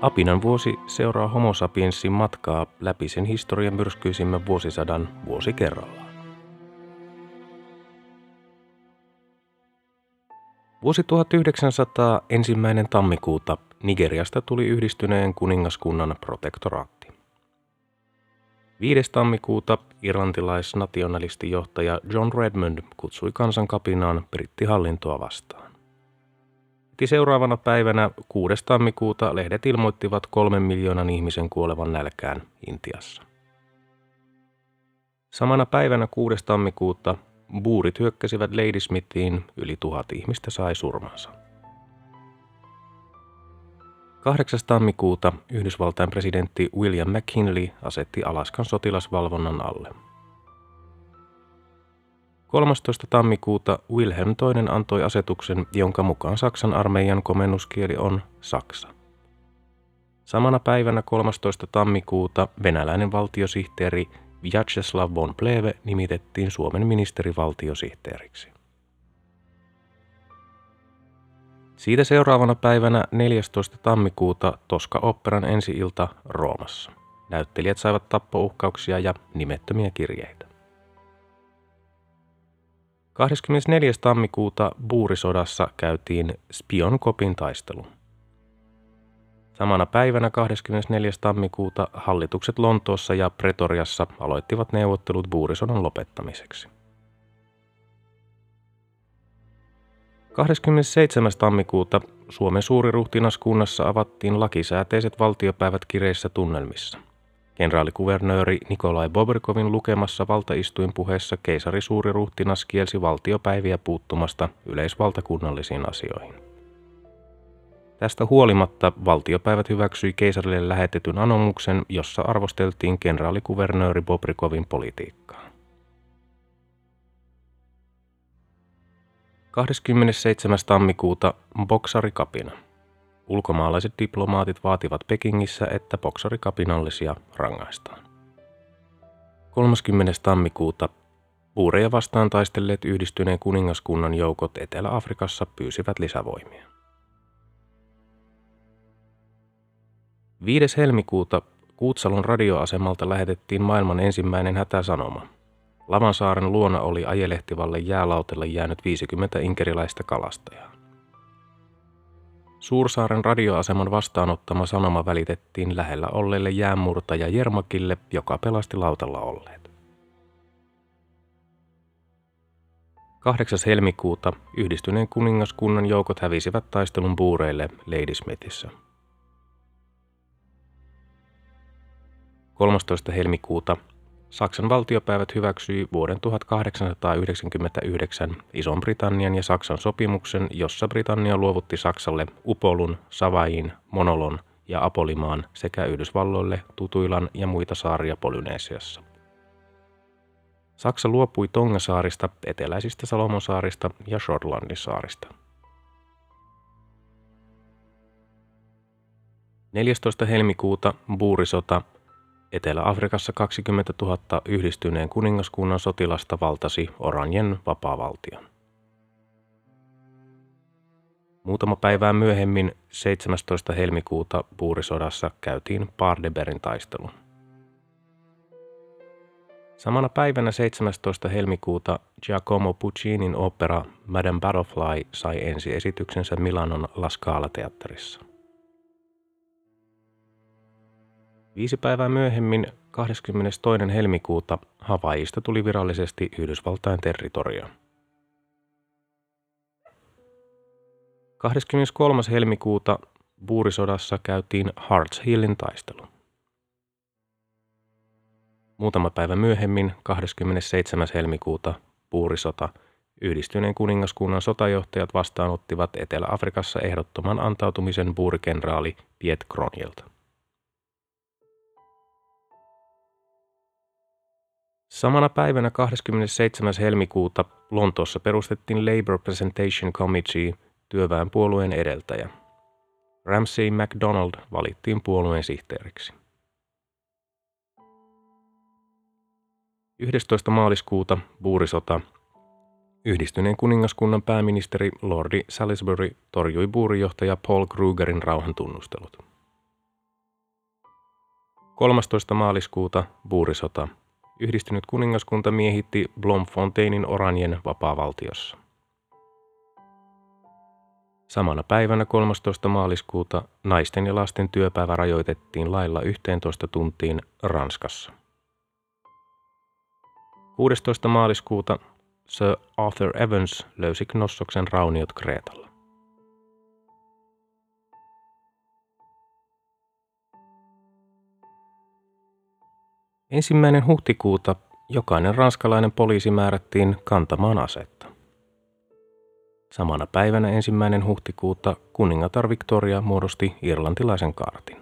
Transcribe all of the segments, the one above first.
Apinan vuosi seuraa homo sapiensin matkaa läpi sen historian myrskyisimmän vuosisadan vuosi kerrallaan. Vuosi 1900 ensimmäinen tammikuuta Nigeriasta tuli yhdistyneen kuningaskunnan protektoraatti. 5. tammikuuta irlantilais-nationalistijohtaja John Redmond kutsui kansankapinaan brittihallintoa vastaan. Heti seuraavana päivänä 6. tammikuuta lehdet ilmoittivat kolmen miljoonan ihmisen kuolevan nälkään Intiassa. Samana päivänä 6. tammikuuta buurit hyökkäsivät Ladysmithiin, yli tuhat ihmistä sai surmansa. 8. tammikuuta Yhdysvaltain presidentti William McKinley asetti Alaskan sotilasvalvonnan alle. 13. tammikuuta Wilhelm II antoi asetuksen, jonka mukaan Saksan armeijan komennuskieli on saksa. Samana päivänä 13. tammikuuta venäläinen valtiosihteeri Vyacheslav von Pleve nimitettiin Suomen ministerivaltiosihteeriksi. Siitä seuraavana päivänä 14. tammikuuta Toska-operan ensi-ilta Roomassa. Näyttelijät saivat tappouhkauksia ja nimettömiä kirjeitä. 24. tammikuuta Buurisodassa käytiin Spionkopin taistelu. Samana päivänä 24. tammikuuta hallitukset Lontoossa ja Pretoriassa aloittivat neuvottelut Buurisodan lopettamiseksi. 27. tammikuuta Suomen suuriruhtinaskunnassa avattiin lakisääteiset valtiopäivät kireissä tunnelmissa. Kenraalikuvernööri Nikolai Bobrikovin lukemassa valtaistuinpuheessa keisari suuriruhtinas kielsi valtiopäiviä puuttumasta yleisvaltakunnallisiin asioihin. Tästä huolimatta valtiopäivät hyväksyi keisarille lähetetyn anomuksen, jossa arvosteltiin kenraalikuvernööri Bobrikovin politiikkaa. 27. tammikuuta boksarikapina. Ulkomaalaiset diplomaatit vaativat Pekingissä, että boksarikapinallisia rangaistaan. 30. tammikuuta Uureja vastaan taistelleet yhdistyneen kuningaskunnan joukot Etelä-Afrikassa pyysivät lisävoimia. 5. helmikuuta Kuutsalon radioasemalta lähetettiin maailman ensimmäinen hätäsanoma – Lavansaaren luona oli ajelehtivalle jäälautelle jäänyt 50 inkeriläistä kalastajaa. Suursaaren radioaseman vastaanottama sanoma välitettiin lähellä olleelle jäänmurtaja Jermakille, joka pelasti lautalla olleet. 8. helmikuuta yhdistyneen kuningaskunnan joukot hävisivät taistelun buureille Ladysmithissä. 13. helmikuuta Saksan valtiopäivät hyväksyi vuoden 1899 Ison-Britannian ja Saksan sopimuksen, jossa Britannia luovutti Saksalle Upolun, Savain, Monolon ja Apolimaan sekä Yhdysvalloille Tutuilan ja muita saaria Polyneesiassa. Saksa luopui Tongasaarista, eteläisistä Salomonsaarista ja Shortlandin saarista. 14. helmikuuta Buurisota Etelä-Afrikassa 20 000 yhdistyneen kuningaskunnan sotilasta valtasi Oranjen vapaavaltion. Muutama päivää myöhemmin, 17. helmikuuta Puurisodassa käytiin Pardeberin taistelu. Samana päivänä 17. helmikuuta Giacomo Puccinin opera Madame Butterfly sai ensi esityksensä Milanon La Scala-teatterissa. Viisi päivää myöhemmin, 22. helmikuuta, Havaijista tuli virallisesti Yhdysvaltain territorio. 23. helmikuuta Buurisodassa käytiin Harts Hillin taistelu. Muutama päivä myöhemmin, 27. helmikuuta, Buurisota, yhdistyneen kuningaskunnan sotajohtajat vastaanottivat Etelä-Afrikassa ehdottoman antautumisen buurikenraali Piet Kronjelta. Samana päivänä 27. helmikuuta Lontoossa perustettiin Labour Presentation Committee, työväenpuolueen edeltäjä. Ramsay MacDonald valittiin puolueen sihteeriksi. 11. maaliskuuta buurisota. Yhdistyneen kuningaskunnan pääministeri Lordi Salisbury torjui buurijohtaja Paul Krugerin rauhantunnustelut. 13. maaliskuuta buurisota. Yhdistynyt kuningaskunta miehitti Blomfonteinin Oranjen vapaavaltiossa. Samana päivänä 13. maaliskuuta naisten ja lasten työpäivä rajoitettiin lailla 11 tuntiin Ranskassa. 16. maaliskuuta Sir Arthur Evans löysi Knossoksen rauniot Kreetalla. Ensimmäinen huhtikuuta jokainen ranskalainen poliisi määrättiin kantamaan asetta. Samana päivänä ensimmäinen huhtikuuta kuningatar Victoria muodosti irlantilaisen kaartin.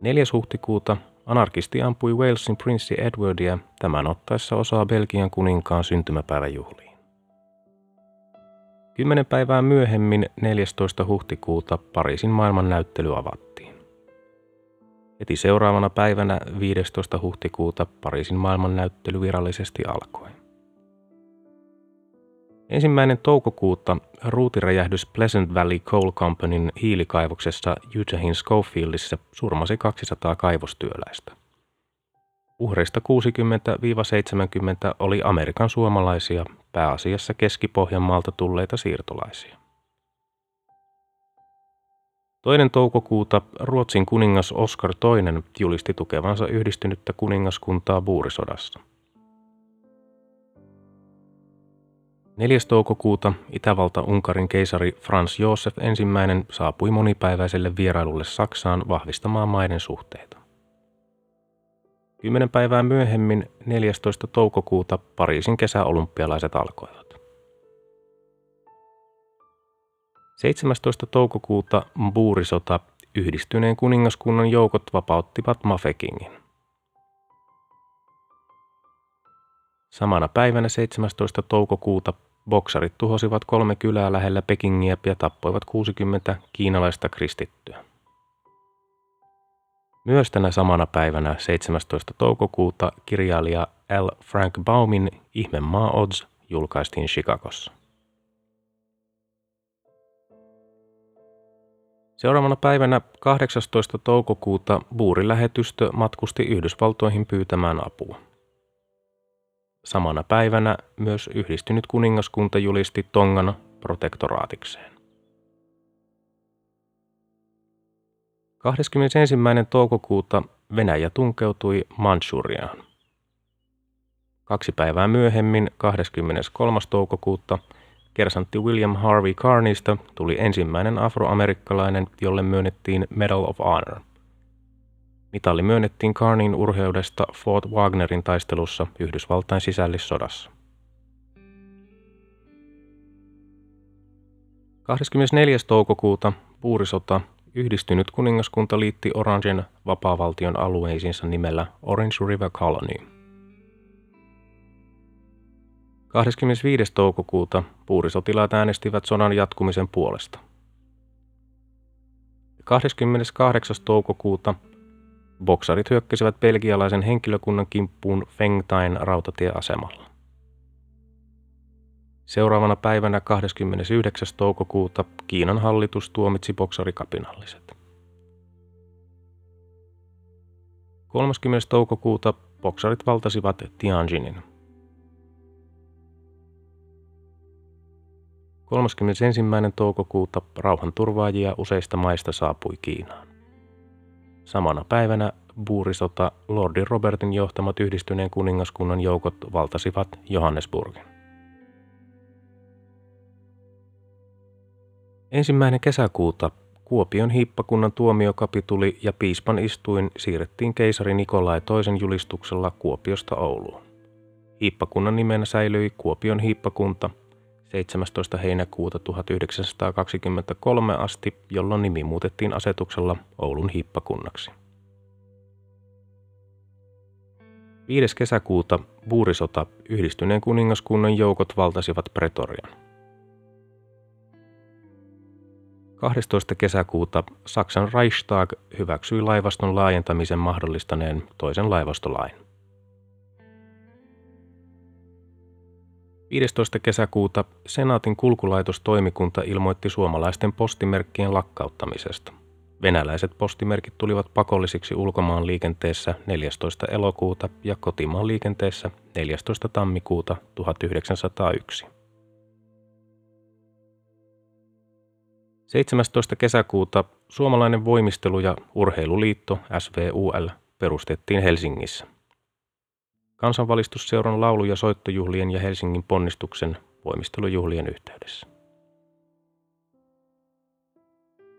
4. huhtikuuta anarkisti ampui Walesin prinssi Edwardia tämän ottaessa osaa Belgian kuninkaan syntymäpäiväjuhliin. Kymmenen päivää myöhemmin 14. huhtikuuta Pariisin maailmannäyttely avattiin. Heti seuraavana päivänä 15. huhtikuuta Pariisin maailmannäyttely virallisesti alkoi. Ensimmäinen toukokuuta ruutiräjähdys Pleasant Valley Coal Companyn hiilikaivoksessa Utahin Schofieldissa surmasi 200 kaivostyöläistä. Uhreista 60-70 oli Amerikan suomalaisia, pääasiassa Keski-Pohjanmaalta tulleita siirtolaisia. Toinen toukokuuta Ruotsin kuningas Oskar II julisti tukevansa yhdistynyttä kuningaskuntaa buurisodassa. 4. toukokuuta Itävalta-Unkarin keisari Franz Josef I saapui monipäiväiselle vierailulle Saksaan vahvistamaan maiden suhteita. Kymmenen päivää myöhemmin 14. toukokuuta Pariisin kesäolympialaiset alkoivat. 17. toukokuuta Buurisota yhdistyneen kuningaskunnan joukot vapauttivat Mafekingin. Samana päivänä 17. toukokuuta Boksarit tuhosivat kolme kylää lähellä Pekingiä ja tappoivat 60 kiinalaista kristittyä. Myös tänä samana päivänä 17. toukokuuta kirjailija L. Frank Baumin Ihmemaa Odds julkaistiin Chicagossa. Seuraavana päivänä 18. toukokuuta buurilähetystö matkusti Yhdysvaltoihin pyytämään apua. Samana päivänä myös yhdistynyt kuningaskunta julisti Tongan protektoraatikseen. 21. toukokuuta Venäjä tunkeutui Manchuriaan. Kaksi päivää myöhemmin, 23. toukokuuta, kersantti William Harvey Carneysta tuli ensimmäinen afroamerikkalainen, jolle myönnettiin Medal of Honor – Mitalli myönnettiin Carneyn urheudesta Fort Wagnerin taistelussa Yhdysvaltain sisällissodassa. 24. toukokuuta Puurisota yhdistynyt kuningaskunta liitti Orangen vapaavaltion alueisiinsa nimellä Orange River Colony. 25. toukokuuta puurisotilaat äänestivät sodan jatkumisen puolesta. 28. toukokuuta Boksarit hyökkäsivät belgialaisen henkilökunnan kimppuun Fengtain rautatieasemalla. Seuraavana päivänä 29. toukokuuta Kiinan hallitus tuomitsi boksarikapinalliset. 30. toukokuuta boksarit valtasivat Tianjinin. 31. toukokuuta rauhanturvaajia useista maista saapui Kiinaan. Samana päivänä buurisota Lordi Robertin johtamat yhdistyneen kuningaskunnan joukot valtasivat Johannesburgin. Ensimmäinen kesäkuuta Kuopion hiippakunnan tuomiokapituli ja piispan istuin siirrettiin keisari Nikolai toisen julistuksella Kuopiosta Ouluun. Hiippakunnan nimenä säilyi Kuopion hiippakunta 17. heinäkuuta 1923 asti, jolloin nimi muutettiin asetuksella Oulun hiippakunnaksi. 5. kesäkuuta buurisota yhdistyneen kuningaskunnan joukot valtasivat Pretorian. 12. kesäkuuta Saksan Reichstag hyväksyi laivaston laajentamisen mahdollistaneen toisen laivastolain. 15. kesäkuuta Senaatin kulkulaitostoimikunta ilmoitti suomalaisten postimerkkien lakkauttamisesta. Venäläiset postimerkit tulivat pakollisiksi ulkomaan liikenteessä 14. elokuuta ja kotimaan liikenteessä 14. tammikuuta 1901. 17. kesäkuuta Suomalainen voimistelu- ja urheiluliitto SVUL perustettiin Helsingissä. Kansanvalistusseuran laulu- ja soittojuhlien ja Helsingin ponnistuksen voimistelujuhlien yhteydessä.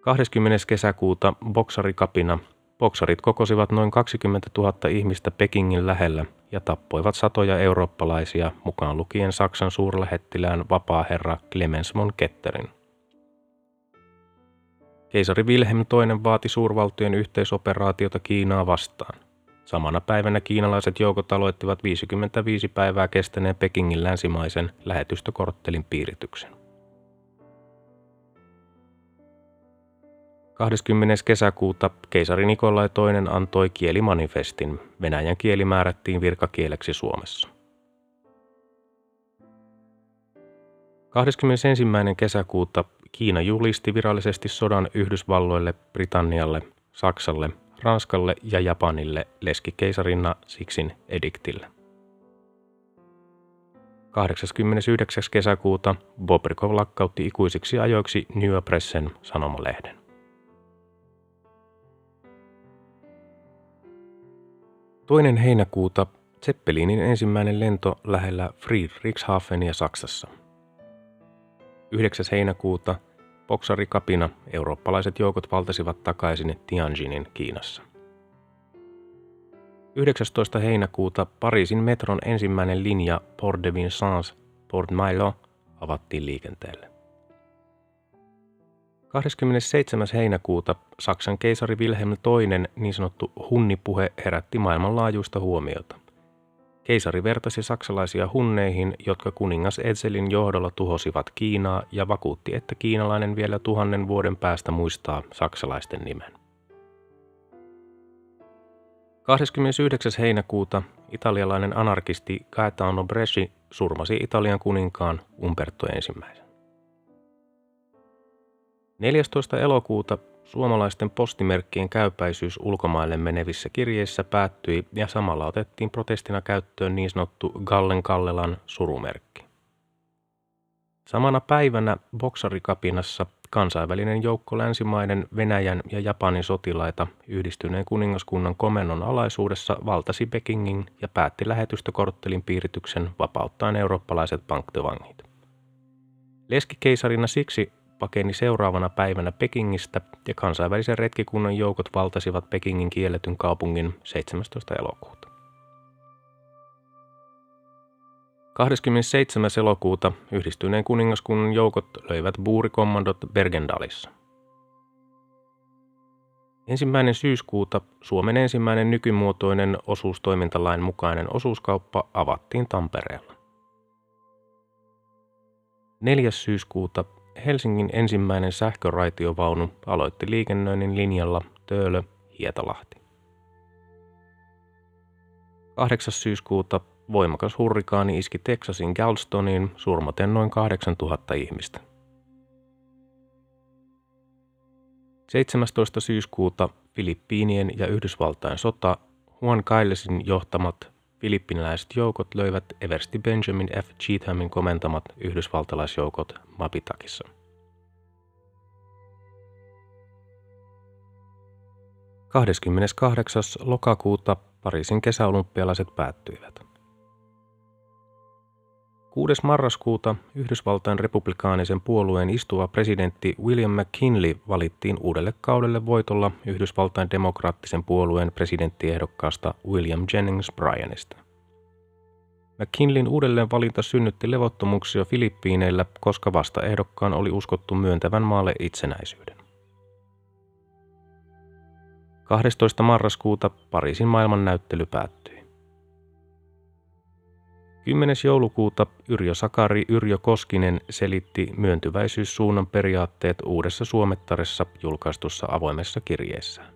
20. kesäkuuta boksarikapina boksarit kokosivat noin 20 000 ihmistä Pekingin lähellä ja tappoivat satoja eurooppalaisia, mukaan lukien Saksan suurlähettilään vapaaherra Clemens von Ketterin. Keisari Wilhelm II vaati suurvaltojen yhteisoperaatiota Kiinaa vastaan. Samana päivänä kiinalaiset joukot aloittivat 55 päivää kestäneen Pekingin länsimaisen lähetystökorttelin piirityksen. 20. kesäkuuta keisari Nikolai II antoi kielimanifestin. Venäjän kieli määrättiin virkakieleksi Suomessa. 21. kesäkuuta Kiina julisti virallisesti sodan Yhdysvalloille, Britannialle, Saksalle, Ranskalle ja Japanille leskikeisarinna Siksin ediktillä. 89. kesäkuuta Bobrikov lakkautti ikuisiksi ajoiksi New Pressen sanomalehden. Toinen heinäkuuta Zeppelinin ensimmäinen lento lähellä Friedrichshafenia Saksassa. 9. heinäkuuta Boksarikapina eurooppalaiset joukot valtasivat takaisin Tianjinin Kiinassa. 19. heinäkuuta Pariisin metron ensimmäinen linja Port de Vincennes Port Maillot avattiin liikenteelle. 27. heinäkuuta Saksan keisari Wilhelm II niin sanottu hunnipuhe herätti maailmanlaajuista huomiota. Keisari vertasi saksalaisia hunneihin, jotka kuningas Edselin johdolla tuhosivat Kiinaa ja vakuutti, että kiinalainen vielä tuhannen vuoden päästä muistaa saksalaisten nimen. 29. heinäkuuta italialainen anarkisti Gaetano Bresci surmasi Italian kuninkaan Umberto I. 14. elokuuta suomalaisten postimerkkien käypäisyys ulkomaille menevissä kirjeissä päättyi ja samalla otettiin protestina käyttöön niin sanottu Gallen Kallelan surumerkki. Samana päivänä boksarikapinassa kansainvälinen joukko länsimaiden, Venäjän ja Japanin sotilaita yhdistyneen kuningaskunnan komennon alaisuudessa valtasi Pekingin ja päätti lähetystökorttelin piirityksen vapauttaen eurooppalaiset panktivangit. Leskikeisarina siksi pakeni seuraavana päivänä Pekingistä ja kansainvälisen retkikunnan joukot valtasivat Pekingin kielletyn kaupungin 17. elokuuta. 27. elokuuta yhdistyneen kuningaskunnan joukot löivät buurikommandot Bergendalissa. Ensimmäinen syyskuuta Suomen ensimmäinen nykymuotoinen osuustoimintalain mukainen osuuskauppa avattiin Tampereella. 4. syyskuuta Helsingin ensimmäinen sähköraitiovaunu aloitti liikennöinnin linjalla Töölö-Hietalahti. 8. syyskuuta voimakas hurrikaani iski Texasin Galstoneen surmaten noin 8000 ihmistä. 17. syyskuuta Filippiinien ja Yhdysvaltain sota Juan Kailesin johtamat Filippinäiset joukot löivät eversti Benjamin F. Cheathamin komentamat yhdysvaltalaisjoukot Mapitakissa. Kahdeskymmeneskahdeksas lokakuuta Pariisin kesäolympialaiset päättyivät. 6. marraskuuta Yhdysvaltain republikaanisen puolueen istuva presidentti William McKinley valittiin uudelle kaudelle voitolla Yhdysvaltain demokraattisen puolueen presidenttiehdokkaasta William Jennings Bryanista. McKinleyn uudelleen valinta synnytti levottomuuksia Filippiineillä, koska vasta ehdokkaan oli uskottu myöntävän maalle itsenäisyyden. 12. marraskuuta Pariisin maailmannäyttely päättyi. 10. joulukuuta Yrjö Sakari Yrjö Koskinen selitti myöntyväisyyssuunnan periaatteet uudessa Suomettaressa julkaistussa avoimessa kirjeessään.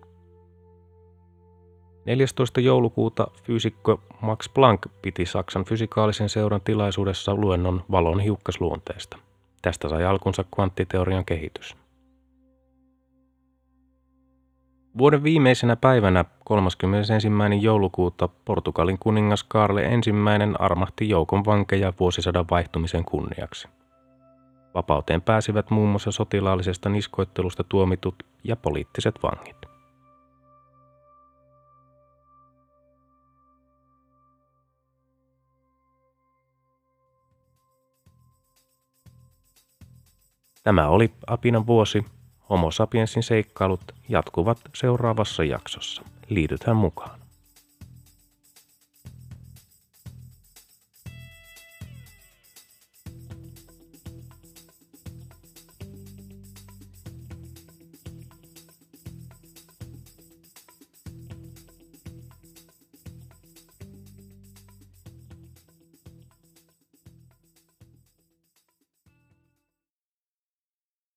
14. joulukuuta fyysikko Max Planck piti Saksan fysikaalisen seuran tilaisuudessa luennon valon hiukkasluonteesta. Tästä sai alkunsa kvanttiteorian kehitys. Vuoden viimeisenä päivänä 31. joulukuuta Portugalin kuningas Karle I armahti joukon vankeja vuosisadan vaihtumisen kunniaksi. Vapauteen pääsivät muun muassa sotilaallisesta niskoittelusta tuomitut ja poliittiset vangit. Tämä oli Apinan vuosi. Homo sapiensin seikkailut jatkuvat seuraavassa jaksossa. Liitytään mukaan.